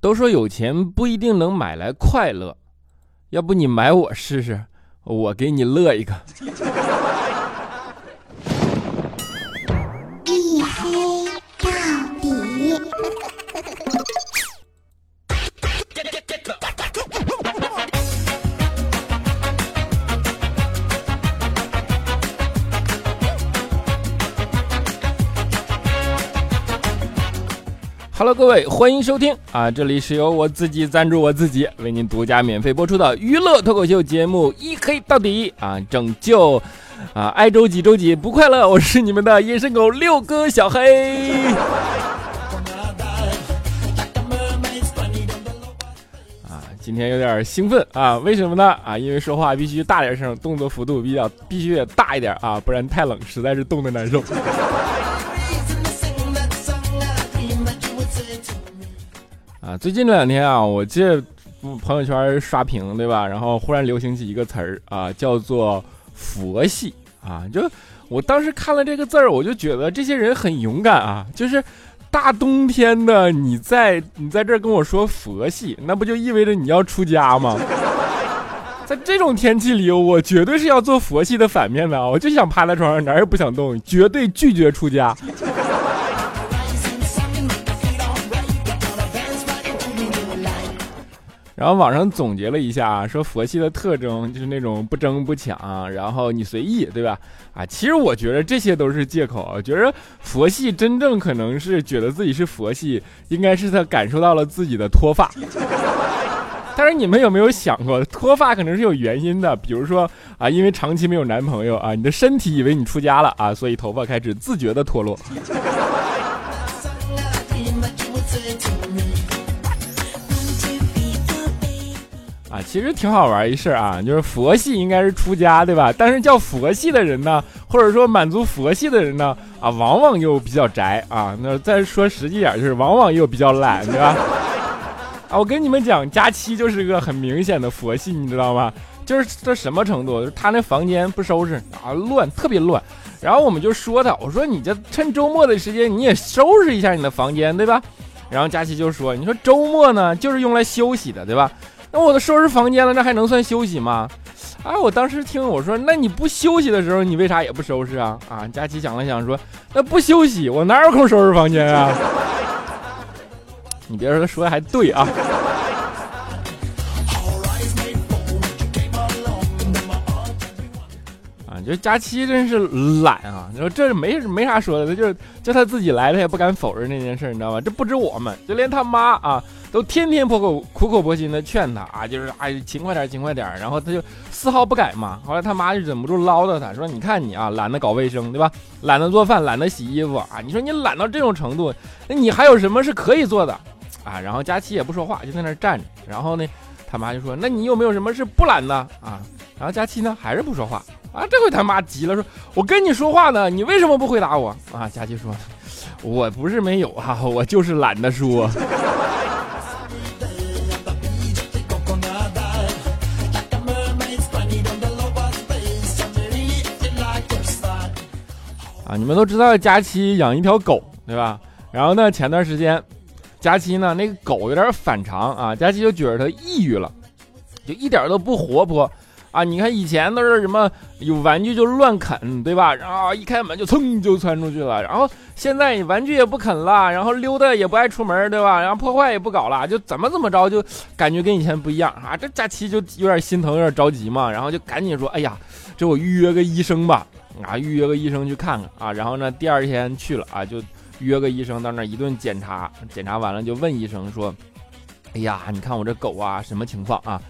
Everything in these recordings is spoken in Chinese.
都说有钱不一定能买来快乐，要不你买我试试，我给你乐一个。Hello，各位，欢迎收听啊！这里是由我自己赞助我自己，为您独家免费播出的娱乐脱口秀节目《一黑到底》啊，拯救啊爱周几周几不快乐，我是你们的隐身狗六哥小黑。啊，今天有点兴奋啊，为什么呢？啊，因为说话必须大点声，动作幅度比较必须得大一点啊，不然太冷，实在是冻得难受。啊，最近这两天啊，我这朋友圈刷屏，对吧？然后忽然流行起一个词儿啊，叫做“佛系”啊。就我当时看了这个字儿，我就觉得这些人很勇敢啊。就是大冬天的，你在你在这儿跟我说佛系，那不就意味着你要出家吗？在这种天气里，我绝对是要做佛系的反面的啊！我就想趴在床上，哪儿也不想动，绝对拒绝出家。然后网上总结了一下，说佛系的特征就是那种不争不抢，然后你随意，对吧？啊，其实我觉得这些都是借口。觉得佛系真正可能是觉得自己是佛系，应该是他感受到了自己的脱发。但是你们有没有想过，脱发可能是有原因的？比如说啊，因为长期没有男朋友啊，你的身体以为你出家了啊，所以头发开始自觉的脱落。啊，其实挺好玩一事儿啊，就是佛系应该是出家，对吧？但是叫佛系的人呢，或者说满足佛系的人呢，啊，往往又比较宅啊。那再说实际点，就是往往又比较懒，对吧？啊，我跟你们讲，佳期就是个很明显的佛系，你知道吗？就是这什么程度？就是他那房间不收拾啊，乱，特别乱。然后我们就说他，我说你这趁周末的时间你也收拾一下你的房间，对吧？然后佳期就说，你说周末呢就是用来休息的，对吧？那我都收拾房间了，那还能算休息吗？啊！我当时听我说，那你不休息的时候，你为啥也不收拾啊？啊！佳琪想了想说，那不休息，我哪有空收拾房间啊？你别说，他说的还对啊。就佳期真是懒啊！你说这没没啥说的，他就是就他自己来，他也不敢否认那件事，你知道吗？这不止我们，就连他妈啊。都天天苦口苦口婆心的劝他啊，就是哎勤快点勤快点，然后他就丝毫不改嘛。后来他妈就忍不住唠叨他说：“你看你啊，懒得搞卫生，对吧？懒得做饭，懒得洗衣服啊。你说你懒到这种程度，那你还有什么是可以做的啊？”然后佳琪也不说话，就在那站着。然后呢，他妈就说：“那你有没有什么是不懒的啊？”然后佳琪呢还是不说话啊。这回他妈急了，说：“我跟你说话呢，你为什么不回答我啊？”佳琪说：“我不是没有啊，我就是懒得说。”啊，你们都知道佳期养一条狗，对吧？然后呢，前段时间，佳期呢那个狗有点反常啊，佳期就觉得它抑郁了，就一点都不活泼啊。你看以前都是什么有玩具就乱啃，对吧？然后一开门就噌就窜出去了。然后现在玩具也不啃了，然后溜达也不爱出门，对吧？然后破坏也不搞了，就怎么怎么着，就感觉跟以前不一样啊。这佳期就有点心疼，有点着急嘛，然后就赶紧说：“哎呀，这我预约个医生吧。”啊，预约个医生去看看啊，然后呢，第二天去了啊，就约个医生到那一顿检查，检查完了就问医生说：“哎呀，你看我这狗啊，什么情况啊？”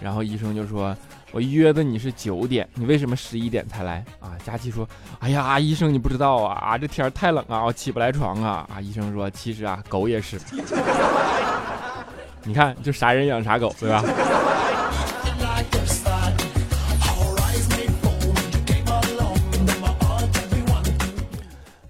然后医生就说：“我约的你是九点，你为什么十一点才来啊？”佳琪说：“哎呀，医生你不知道啊，啊这天太冷啊，我起不来床啊。”啊，医生说：“其实啊，狗也是，你看就啥人养啥狗，对吧？”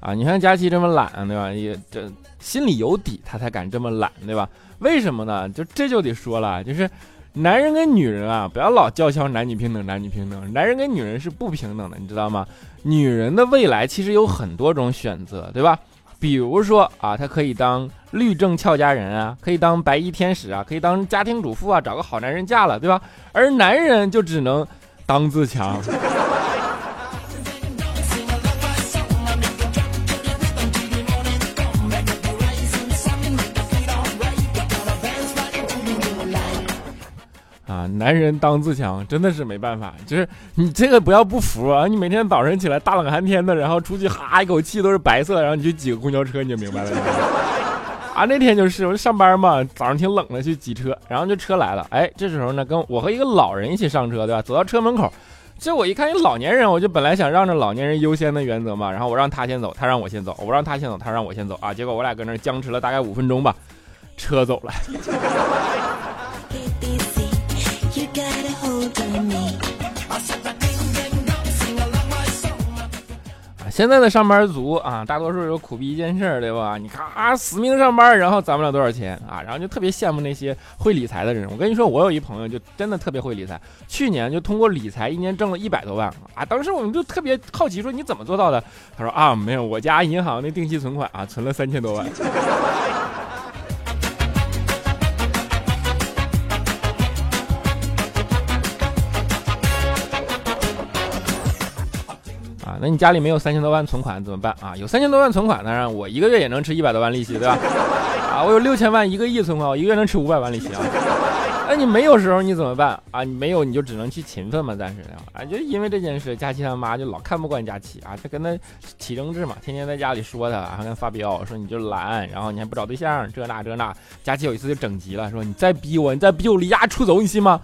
啊，你看佳琪这么懒，对吧？也这心里有底，他才敢这么懒，对吧？为什么呢？就这就得说了，就是男人跟女人啊，不要老叫嚣男女平等，男女平等，男人跟女人是不平等的，你知道吗？女人的未来其实有很多种选择，对吧？比如说啊，他可以当律政俏佳人啊，可以当白衣天使啊，可以当家庭主妇啊，找个好男人嫁了，对吧？而男人就只能当自强。男人当自强真的是没办法，就是你这个不要不服啊！你每天早晨起来大冷寒天的，然后出去哈一口气都是白色，然后你去挤个公交车，你就明白了。啊，那天就是我上班嘛，早上挺冷的，去挤车，然后就车来了，哎，这时候呢，跟我和一个老人一起上车，对吧？走到车门口，这我一看一老年人，我就本来想让着老年人优先的原则嘛，然后我让他先走，他让我先走，我让他先走，他让我先走啊，结果我俩搁那僵持了大概五分钟吧，车走了。现在的上班族啊，大多数有苦逼一件事，对吧？你看啊，死命上班，然后攒不了多少钱啊，然后就特别羡慕那些会理财的人。我跟你说，我有一朋友就真的特别会理财，去年就通过理财一年挣了一百多万啊！当时我们就特别好奇，说你怎么做到的？他说啊，没有，我家银行那定期存款啊，存了三千多万。那你家里没有三千多万存款怎么办啊？有三千多万存款，当然我一个月也能吃一百多万利息，对吧？啊，我有六千万一个亿存款，我一个月能吃五百万利息啊。那你没有时候你怎么办啊？你没有你就只能去勤奋嘛，暂时啊。就因为这件事，佳琪他妈就老看不惯佳琪啊，他跟他起争执嘛，天天在家里说他，还跟他发飙，说你就懒，然后你还不找对象，这那这那。佳琪有一次就整急了，说你再逼我，你再逼我离家出走，你信吗？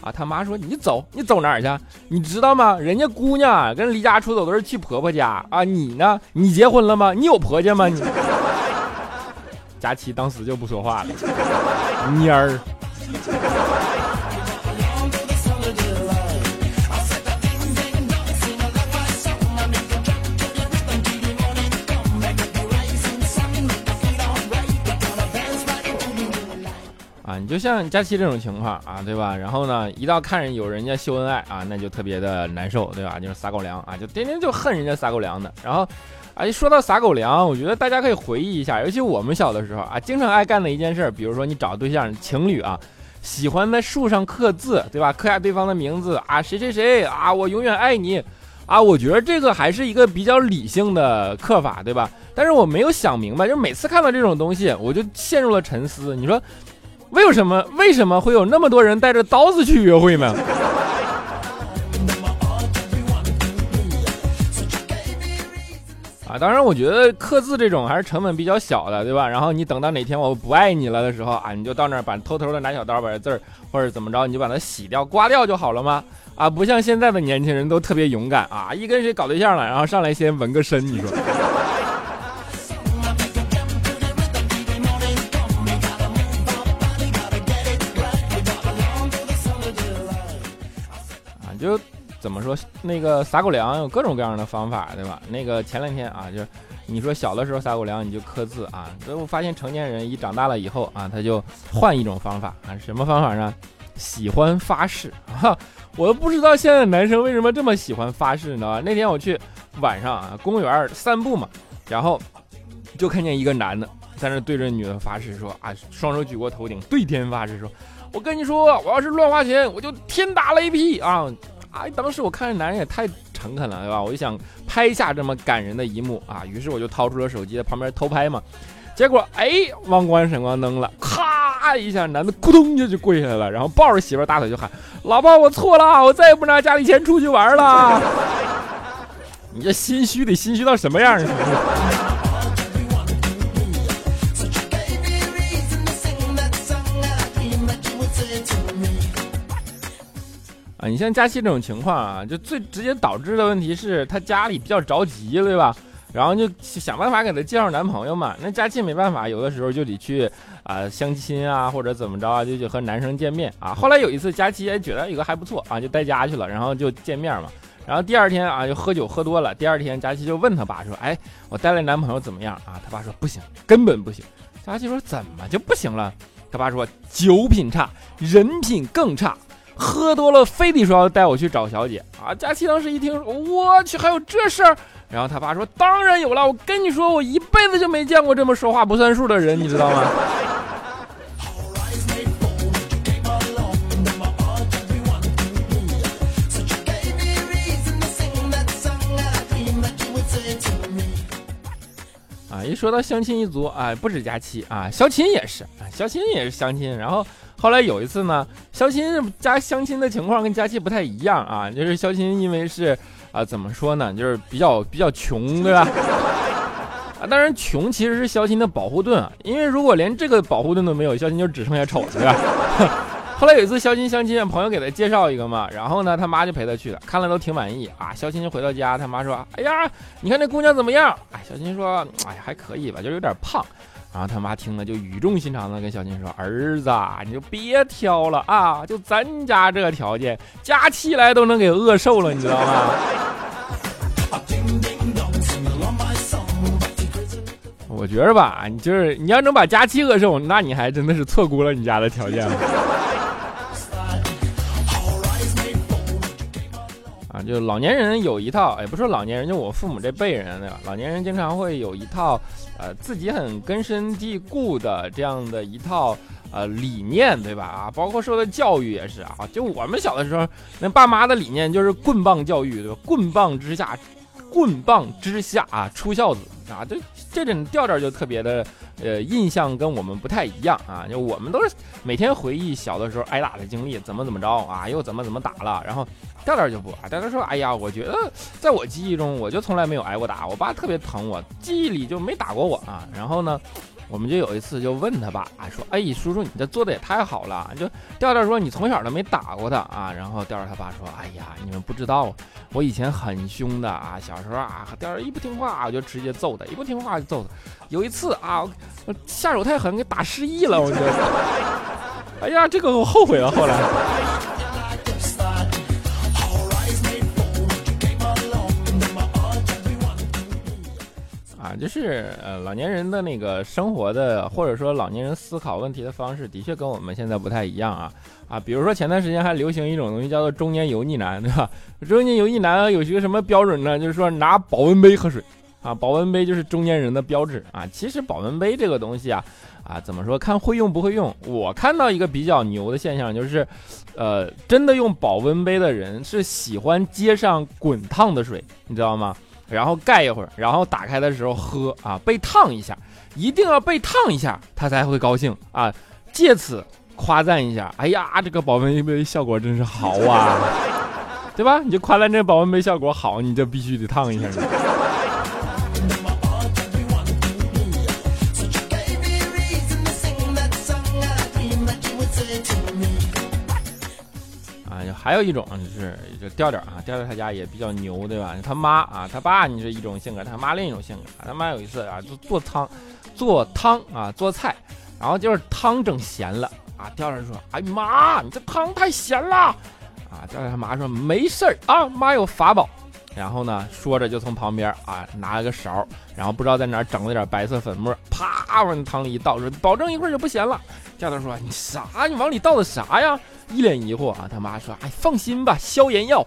啊，他妈说你走，你走哪儿去？你知道吗？人家姑娘跟离家出走都是去婆婆家啊，你呢？你结婚了吗？你有婆家吗？你 佳琪当时就不说话了，蔫儿。你就像佳琪这种情况啊，对吧？然后呢，一到看人有人家秀恩爱啊，那就特别的难受，对吧？就是撒狗粮啊，就天天就恨人家撒狗粮的。然后，啊，一说到撒狗粮，我觉得大家可以回忆一下，尤其我们小的时候啊，经常爱干的一件事，比如说你找对象，情侣啊，喜欢在树上刻字，对吧？刻下对方的名字啊，谁谁谁啊，我永远爱你啊。我觉得这个还是一个比较理性的刻法，对吧？但是我没有想明白，就是每次看到这种东西，我就陷入了沉思。你说。为什么为什么会有那么多人带着刀子去约会呢？啊，当然，我觉得刻字这种还是成本比较小的，对吧？然后你等到哪天我不爱你了的时候啊，你就到那儿把偷偷的拿小刀把这字儿或者怎么着，你就把它洗掉、刮掉就好了吗？啊，不像现在的年轻人都特别勇敢啊，一跟谁搞对象了，然后上来先纹个身，你说。怎么说那个撒狗粮有各种各样的方法，对吧？那个前两天啊，就是你说小的时候撒狗粮，你就刻字啊。所以我发现成年人一长大了以后啊，他就换一种方法啊。什么方法呢？喜欢发誓啊！我都不知道现在男生为什么这么喜欢发誓，你知道吧？那天我去晚上啊，公园散步嘛，然后就看见一个男的在那对着女的发誓，说啊，双手举过头顶，对天发誓，说我跟你说，我要是乱花钱，我就天打雷劈啊！哎！当时我看这男人也太诚恳了，对吧？我就想拍下这么感人的一幕啊，于是我就掏出了手机在旁边偷拍嘛。结果哎，忘关闪光灯了，咔一下，男的咕咚就就跪下来了，然后抱着媳妇大腿就喊：“老婆，我错了，我再也不拿家里钱出去玩了。”你这心虚得心虚到什么样你像佳期这种情况啊，就最直接导致的问题是她家里比较着急，对吧？然后就想办法给她介绍男朋友嘛。那佳期没办法，有的时候就得去啊相亲啊，或者怎么着啊，就去和男生见面啊。后来有一次，佳期也觉得有个还不错啊，就带家去了，然后就见面嘛。然后第二天啊，就喝酒喝多了。第二天，佳琪就问他爸说：“哎，我带来男朋友怎么样啊？”他爸说：“不行，根本不行。”佳琪说：“怎么就不行了？”他爸说：“酒品差，人品更差。”喝多了，非得说要带我去找小姐啊！佳琪当时一听，我去，还有这事儿，然后他爸说：“当然有了，我跟你说，我一辈子就没见过这么说话不算数的人，你知道吗？”啊，一说到相亲一族啊，不止佳期啊，肖琴也是啊，肖琴也是相亲。然后后来有一次呢，肖琴家相亲的情况跟佳期不太一样啊，就是肖琴因为是。啊，怎么说呢？就是比较比较穷，对吧？啊，当然穷其实是肖钦的保护盾啊，因为如果连这个保护盾都没有，肖钦就只剩下丑了，对吧？后来有一次肖钦相亲，朋友给他介绍一个嘛，然后呢，他妈就陪他去了，看了都挺满意啊。肖钦就回到家，他妈说：“哎呀，你看这姑娘怎么样？”哎，肖钦说：“哎，还可以吧，就是有点胖。”然后他妈听了就语重心长的跟小金说：“儿子，你就别挑了啊，就咱家这条件，加起来都能给饿瘦了，你知道吗？”我觉着吧，你就是你要能把佳期饿瘦，那你还真的是错估了你家的条件了。就老年人有一套，也不说老年人，就我父母这辈人对吧？老年人经常会有一套。呃，自己很根深蒂固的这样的一套呃理念，对吧？啊，包括受的教育也是啊。就我们小的时候，那爸妈的理念就是棍棒教育，对吧？棍棒之下，棍棒之下啊，出孝子啊，这这种调调就特别的，呃，印象跟我们不太一样啊。就我们都是每天回忆小的时候挨打的经历，怎么怎么着啊，又怎么怎么打了，然后。调调就不啊，调调说：“哎呀，我觉得在我记忆中，我就从来没有挨过打，我爸特别疼我，记忆里就没打过我啊。然后呢，我们就有一次就问他爸啊，说：哎，叔叔，你这做的也太好了。就调调说你从小都没打过他啊。然后调调他爸说：哎呀，你们不知道，我以前很凶的啊，小时候啊，调调一不听话我就直接揍他，一不听话就揍他。有一次啊，下手太狠，给打失忆了，我觉得。哎呀，这个我后悔了，后来。”就是呃，老年人的那个生活的，或者说老年人思考问题的方式，的确跟我们现在不太一样啊啊，比如说前段时间还流行一种东西叫做中年油腻男，对吧？中年油腻男有些什么标准呢？就是说拿保温杯喝水啊，保温杯就是中年人的标志啊。其实保温杯这个东西啊啊，怎么说？看会用不会用。我看到一个比较牛的现象，就是，呃，真的用保温杯的人是喜欢接上滚烫的水，你知道吗？然后盖一会儿，然后打开的时候喝啊，被烫一下，一定要被烫一下，他才会高兴啊，借此夸赞一下。哎呀，这个保温杯效果真是好啊，对吧？你就夸赞这保温杯效果好，你就必须得烫一下。还有一种就是就调调啊，调调他家也比较牛，对吧？他妈啊，他爸你是一种性格，他妈另一种性格。他妈有一次啊，就做汤，做汤啊，做菜，然后就是汤整咸了啊。调调说：“哎妈，你这汤太咸了。”啊，调调他妈说：“没事儿啊，妈有法宝。”然后呢，说着就从旁边啊拿了个勺，然后不知道在哪整了点白色粉末，啪往汤里一倒，说：“保证一会儿就不咸了。”调调说：“你啥？你往里倒的啥呀？”一脸疑惑啊！他妈说：“哎，放心吧，消炎药。”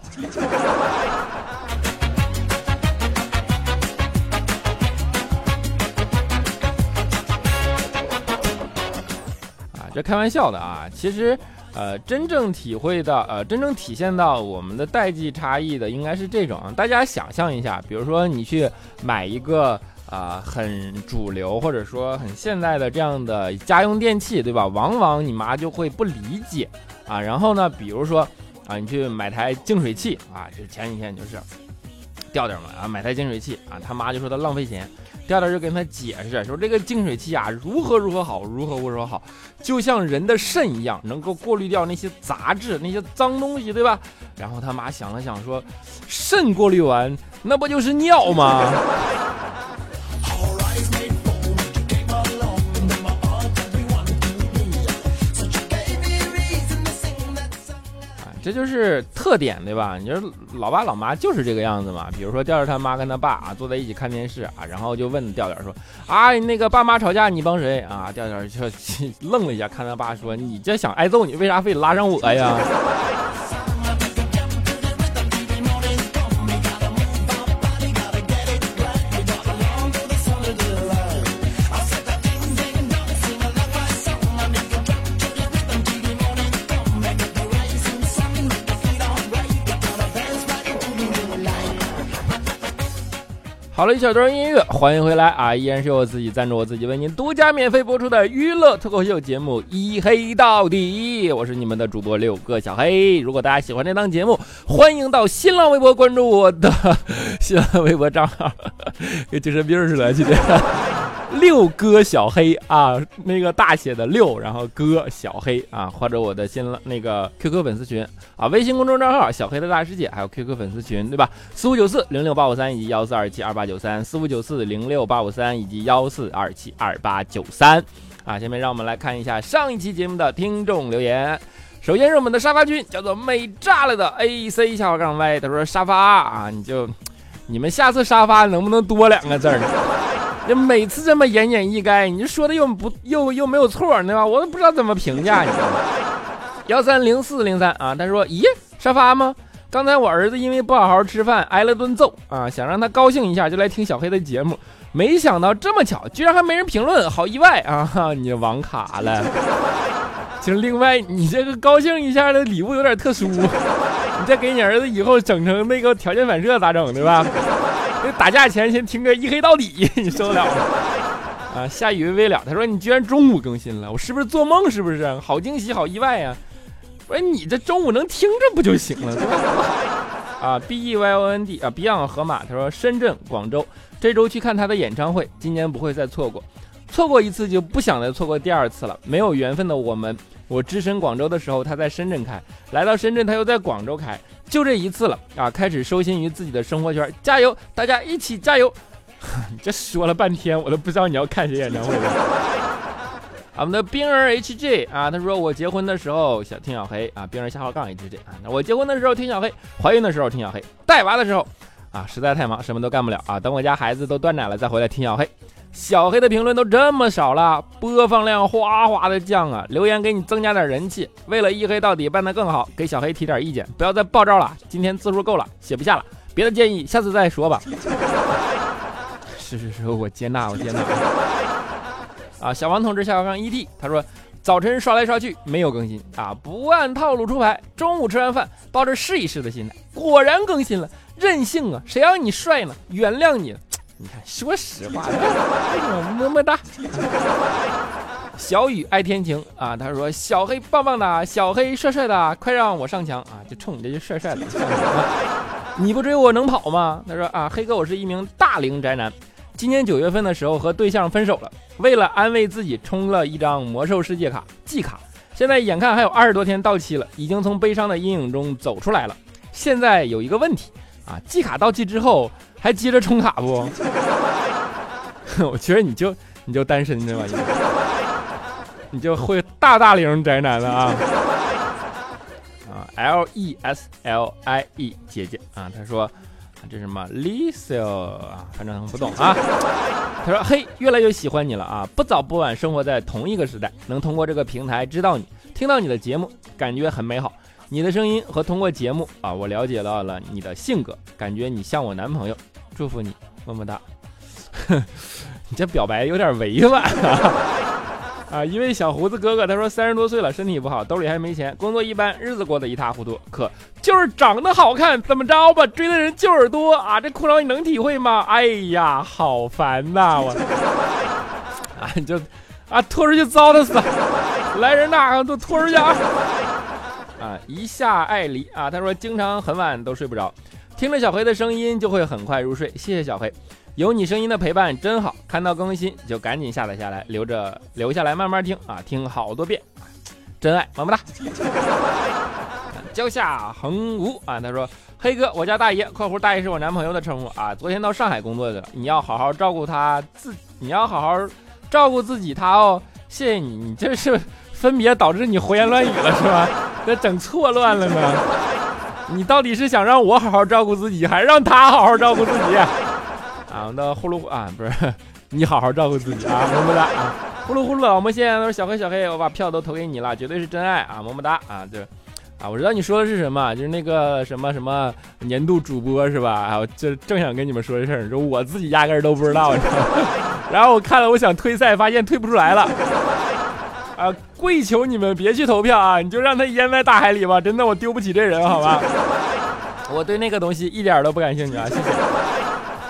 啊，这开玩笑的啊！其实，呃，真正体会到，呃，真正体现到我们的代际差异的，应该是这种。大家想象一下，比如说你去买一个啊很主流或者说很现代的这样的家用电器，对吧？往往你妈就会不理解。啊，然后呢，比如说，啊，你去买台净水器啊，就前几天就是调调嘛，啊，买台净水器啊，他妈就说他浪费钱，调调就跟他解释说这个净水器啊，如何如何好，如何如何好，就像人的肾一样，能够过滤掉那些杂质、那些脏东西，对吧？然后他妈想了想说，肾过滤完，那不就是尿吗？这就是特点，对吧？你说老爸老妈就是这个样子嘛。比如说调调他妈跟他爸啊坐在一起看电视啊，然后就问调调说：“啊，那个爸妈吵架你帮谁啊？”调调就 愣了一下，看他爸说：“你这想挨揍，你为啥非得拉上我呀？” 了一小段音乐，欢迎回来啊！依然是我自己赞助我自己为您独家免费播出的娱乐脱口秀节目《一黑到底》，我是你们的主播六哥小黑。如果大家喜欢这档节目，欢迎到新浪微博关注我的 新浪微博账号，跟精神病似的，今天。六哥小黑啊，那个大写的六，然后哥小黑啊，或者我的新那个 QQ 粉丝群啊，微信公众账号小黑的大师姐，还有 QQ 粉丝群，对吧？四五九四零六八五三以及幺四二七二八九三，四五九四零六八五三以及幺四二七二八九三啊。下面让我们来看一下上一期节目的听众留言。首先是我们的沙发君，叫做美炸了的 AC 下划杠 Y，他说沙发啊，你就你们下次沙发能不能多两个字儿？这每次这么言简意赅，你说的又不又又没有错，对吧？我都不知道怎么评价你。幺三零四零三啊，他说：“咦，沙发吗？刚才我儿子因为不好好吃饭挨了顿揍啊，想让他高兴一下，就来听小黑的节目。没想到这么巧，居然还没人评论，好意外啊！你网卡了。其实另外，你这个高兴一下的礼物有点特殊，你再给你儿子以后整成那个条件反射咋整，对吧？”打架前先听个一黑到底，你受得了吗？啊，下雨微微了。他说：“你居然中午更新了，我是不是做梦？是不是？好惊喜，好意外呀！我说你这中午能听着不就行了？啊，B E Y O N D 啊，Beyond 河马。他说深圳、广州这周去看他的演唱会，今年不会再错过，错过一次就不想再错过第二次了。没有缘分的我们，我只身广州的时候他在深圳开，来到深圳他又在广州开。”就这一次了啊！开始收心于自己的生活圈，加油！大家一起加油！这说了半天，我都不知道你要看谁演唱会了。我们的冰儿 HJ 啊，他说我结婚的时候想听小黑啊，冰儿下号杠 HJ 啊，那我结婚的时候听小黑，怀孕的时候听小黑，带娃的时候啊，实在太忙，什么都干不了啊，等我家孩子都断奶了再回来听小黑。小黑的评论都这么少了，播放量哗哗的降啊！留言给你增加点人气，为了一黑到底办得更好，给小黑提点意见，不要再爆照了。今天字数够了，写不下了，别的建议下次再说吧。是是是，我接纳，我接纳。啊，小王同志下划杠 ED，他说早晨刷来刷去没有更新啊，不按套路出牌。中午吃完饭，抱着试一试的心态，果然更新了，任性啊！谁让你帅呢？原谅你了。你看，说实话，么么哒。小雨爱天晴啊，他说小黑棒棒的，小黑帅帅的，快让我上墙啊！就冲你这句帅帅的，你不追我能跑吗？他说啊，黑哥，我是一名大龄宅男，今年九月份的时候和对象分手了，为了安慰自己，充了一张魔兽世界卡季卡，现在眼看还有二十多天到期了，已经从悲伤的阴影中走出来了。现在有一个问题啊，季卡到期之后。还接着充卡不？我觉得你就你就单身的吧，你就会大大龄宅男了啊！啊，L E S L I E 姐姐啊，她说这什么？Lisa 啊，反正不懂啊。她说嘿，越来越喜欢你了啊！不早不晚生活在同一个时代，能通过这个平台知道你，听到你的节目，感觉很美好。你的声音和通过节目啊，我了解到了你的性格，感觉你像我男朋友。祝福你，么么哒。你这表白有点委婉 啊！啊，一位小胡子哥哥，他说三十多岁了，身体不好，兜里还没钱，工作一般，日子过得一塌糊涂，可就是长得好看，怎么着吧？追的人就是多啊！这苦恼你能体会吗？哎呀，好烦呐！我 啊，你就啊拖出去糟蹋死，来人呐，都拖出去啊！啊，一下爱离啊，他说经常很晚都睡不着。听着小黑的声音就会很快入睡，谢谢小黑，有你声音的陪伴真好。看到更新就赶紧下载下来，留着留下来慢慢听啊，听好多遍，真爱，么么哒。蕉下横无啊，他说黑哥，我家大爷（括弧大爷是我男朋友的称呼啊），昨天到上海工作的，你要好好照顾他自，你要好好照顾自己他哦，谢谢你，你这是分别导致你胡言乱语了是吧？这整错乱了呢。你到底是想让我好好照顾自己，还是让他好好照顾自己？啊，那呼噜啊，不是你好好照顾自己啊，么么哒啊，呼噜呼噜，我们现在都是小黑小黑，我把票都投给你了，绝对是真爱啊，么么哒啊，就啊，我知道你说的是什么，就是那个什么什么年度主播是吧？啊，我就正想跟你们说这事儿，说我自己压根儿都不知道，然后我看了，我想退赛，发现退不出来了。啊，跪求你们别去投票啊！你就让他淹在大海里吧，真的，我丢不起这人，好吧？我对那个东西一点都不感兴趣啊，谢谢。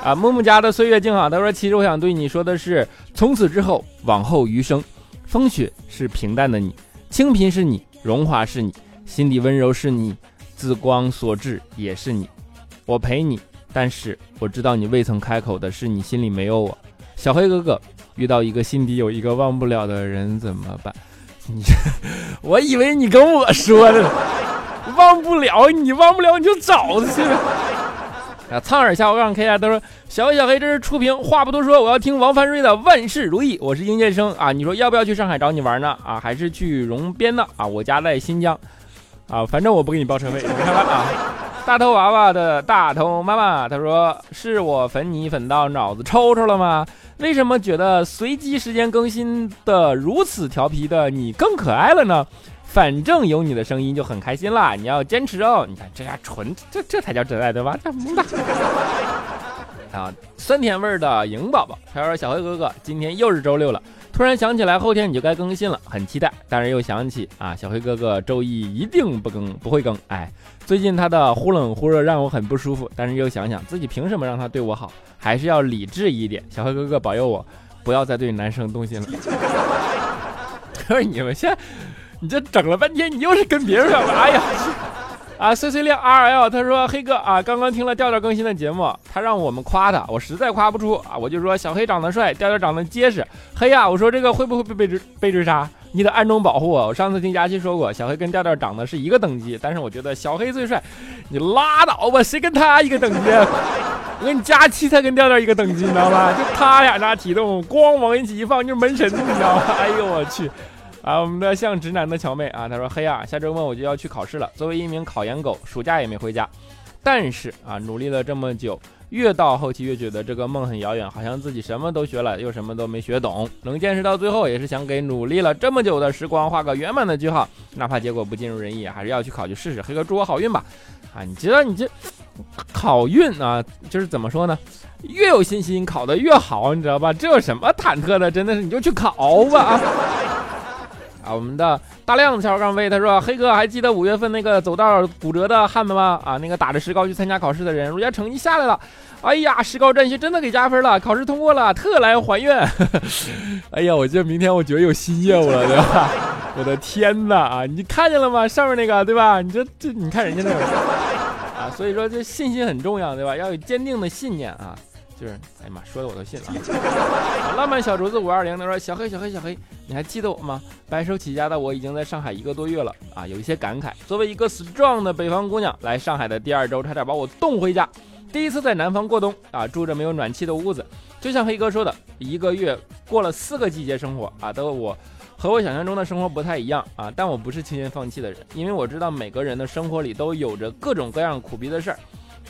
啊，木木家的岁月静好，他说：“其实我想对你说的是，从此之后，往后余生，风雪是平淡的你，清贫是你，荣华是你，心底温柔是你，自光所至也是你。我陪你，但是我知道你未曾开口的是你心里没有我。小黑哥哥，遇到一个心底有一个忘不了的人怎么办？你，我以为你跟我说的，忘不了你忘不了你就找他去。”啊，苍耳下我杠 K 家都说小黑小黑，这是初评，话不多说，我要听王凡瑞的万事如意。我是应届生啊，你说要不要去上海找你玩呢？啊，还是去荣边呢？啊，我家在新疆，啊，反正我不给你报车费，你看吧啊。大头娃娃的大头妈妈，他说是我粉你粉到脑子抽抽了吗？为什么觉得随机时间更新的如此调皮的你更可爱了呢？反正有你的声音就很开心啦，你要坚持哦。你看这家纯，这这才叫真爱对吧？这么大啊，酸甜味儿的莹宝宝，他说小黑哥哥，今天又是周六了，突然想起来后天你就该更新了，很期待。但是又想起啊，小黑哥哥周一一定不更，不会更。哎，最近他的忽冷忽热让我很不舒服，但是又想想自己凭什么让他对我好，还是要理智一点。小黑哥哥保佑我，不要再对男生动心了。他说你们现。你这整了半天，你又是跟别人表白？哎呀，啊，碎碎念 R L，他说黑哥啊，刚刚听了调调更新的节目，他让我们夸他，我实在夸不出啊，我就说小黑长得帅，调调长得结实。黑呀，我说这个会不会被被追被追杀？你得暗中保护我。我上次听佳期说过，小黑跟调调长得是一个等级，但是我觉得小黑最帅。你拉倒吧，谁跟他一个等级？我跟你佳期才跟调调一个等级，你知道吗？就他俩那体重，咣往一起一放就是门神，你知道吗？哎呦我去！啊，我们的像直男的乔妹啊，她说：“嘿呀，下周末我就要去考试了。作为一名考研狗，暑假也没回家。但是啊，努力了这么久，越到后期越觉得这个梦很遥远，好像自己什么都学了，又什么都没学懂。能坚持到最后，也是想给努力了这么久的时光画个圆满的句号。哪怕结果不尽如人意，还是要去考去试试。黑哥，祝我好运吧！啊，你知道你这考运啊，就是怎么说呢？越有信心，考得越好，你知道吧？这有什么忐忑的？真的是，你就去考吧啊！”啊，我们的大亮子小杠飞，他说：“黑哥，还记得五月份那个走道骨折的汉子吗？啊，那个打着石膏去参加考试的人，如今成绩下来了。哎呀，石膏战学真的给加分了，考试通过了，特来还愿。哎呀，我觉得明天我觉得有新业务了，对吧？我的天哪！啊，你看见了吗？上面那个，对吧？你这这，你看人家那个啊，所以说这信心很重要，对吧？要有坚定的信念啊。”就是，哎呀妈，说的我都信了。浪漫小竹子五二零他说：“小黑，小黑，小黑，你还记得我吗？白手起家的我已经在上海一个多月了啊，有一些感慨。作为一个 strong 的北方姑娘，来上海的第二周差点把我冻回家。第一次在南方过冬啊，住着没有暖气的屋子，就像黑哥说的，一个月过了四个季节生活啊，都我和我想象中的生活不太一样啊。但我不是轻言放弃的人，因为我知道每个人的生活里都有着各种各样苦逼的事儿。”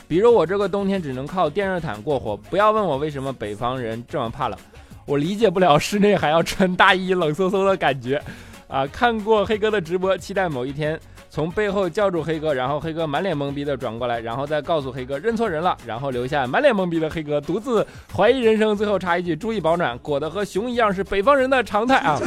比如我这个冬天只能靠电热毯过活，不要问我为什么北方人这么怕冷，我理解不了室内还要穿大衣冷飕飕的感觉。啊，看过黑哥的直播，期待某一天从背后叫住黑哥，然后黑哥满脸懵逼的转过来，然后再告诉黑哥认错人了，然后留下满脸懵逼的黑哥独自怀疑人生，最后插一句注意保暖，裹得和熊一样是北方人的常态啊！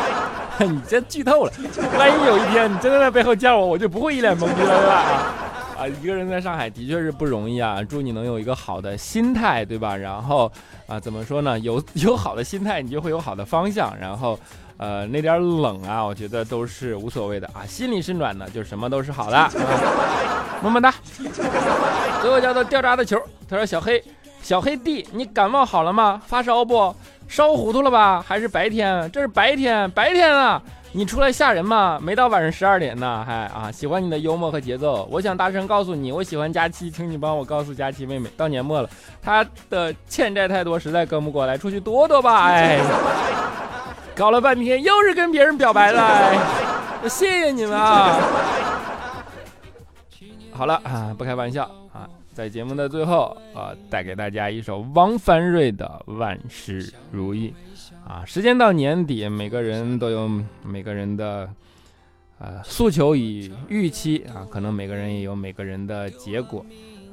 你这剧透了，万一有一天你真的在背后叫我，我就不会一脸懵逼了，对吧？啊，一个人在上海的确是不容易啊！祝你能有一个好的心态，对吧？然后啊，怎么说呢？有 有好的心态，你就会有好的方向。然后，呃，那点冷啊，我觉得都是无所谓的啊。心里是暖的，就什么都是好的。么么哒。最后叫做掉渣的球，他说：“小黑，小黑弟，你感冒好了吗？发烧不？烧糊涂了吧？还是白天？这是白天，白天啊！”你出来吓人吗？没到晚上十二点呢，还啊！喜欢你的幽默和节奏，我想大声告诉你，我喜欢佳期，请你帮我告诉佳期妹妹，到年末了，她的欠债太多，实在跟不过来，出去躲躲吧。哎，搞了半天又是跟别人表白了，谢谢你们啊！好了啊，不开玩笑啊，在节目的最后啊，带给大家一首王凡瑞的《万事如意》。啊，时间到年底，每个人都有每个人的呃诉求与预期啊，可能每个人也有每个人的结果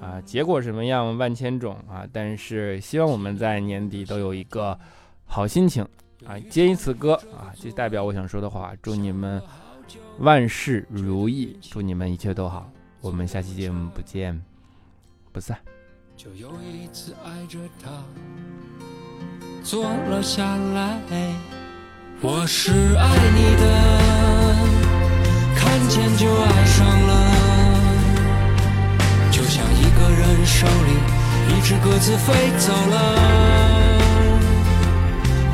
啊，结果什么样万千种啊，但是希望我们在年底都有一个好心情啊。接一此歌啊，就代表我想说的话，祝你们万事如意，祝你们一切都好。我们下期节目不见不散。就有一次爱着他，坐了下来。我是爱你的，看见就爱上了，就像一个人手里一只鸽子飞走了。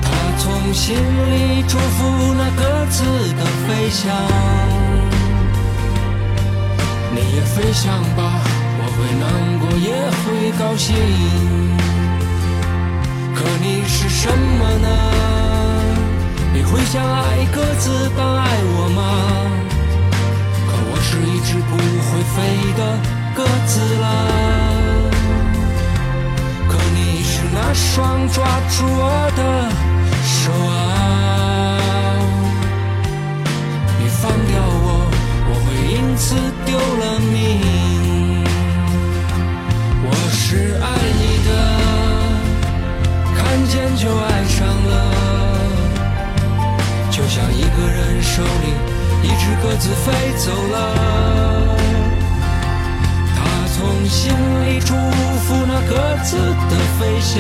他从心里祝福那鸽子的飞翔，你也飞翔吧。我会难过，也会高兴。可你是什么呢？你会像爱鸽子般爱我吗？可我是一只不会飞的鸽子了。可你是那双抓住我的手啊！你放掉我，我会因此丢了命。我是爱，间就爱上了，就像一个人手里一只鸽子飞走了，他从心里祝福那鸽子的飞翔。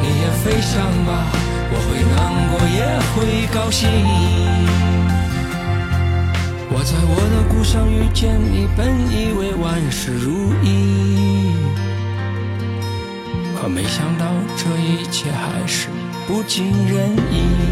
你也飞翔吧，我会难过也会高兴。我在我的故乡遇见你，本以为万事如意，可没想到这一切还是不尽人意。